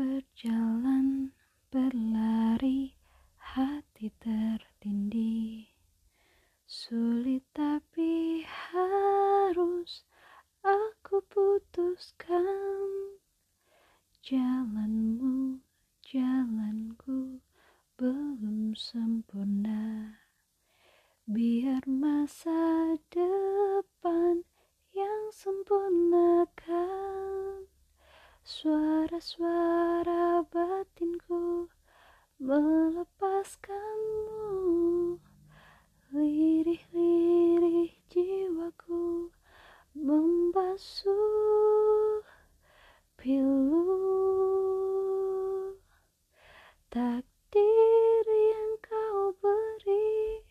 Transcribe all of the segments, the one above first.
Berjalan, berlari, hati tertindih. Sulit tapi harus aku putuskan. Jalanmu, jalanku belum sempurna. Biar masa depan yang sempurnakan Suara-suara batinku melepaskanmu Lirih-lirih jiwaku membasuh pilu. Takdir yang kau beri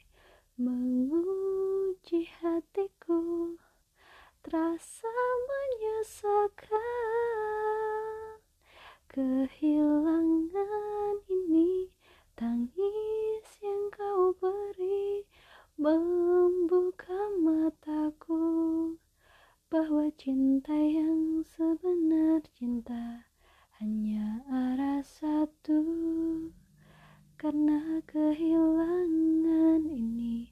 menguji hatiku. Terasa menyesakan Kehilangan ini. Tangis yang kau beri Membuka mataku. Bahwa cinta yang sebenar cinta Hanya arah satu. Karena kehilangan ini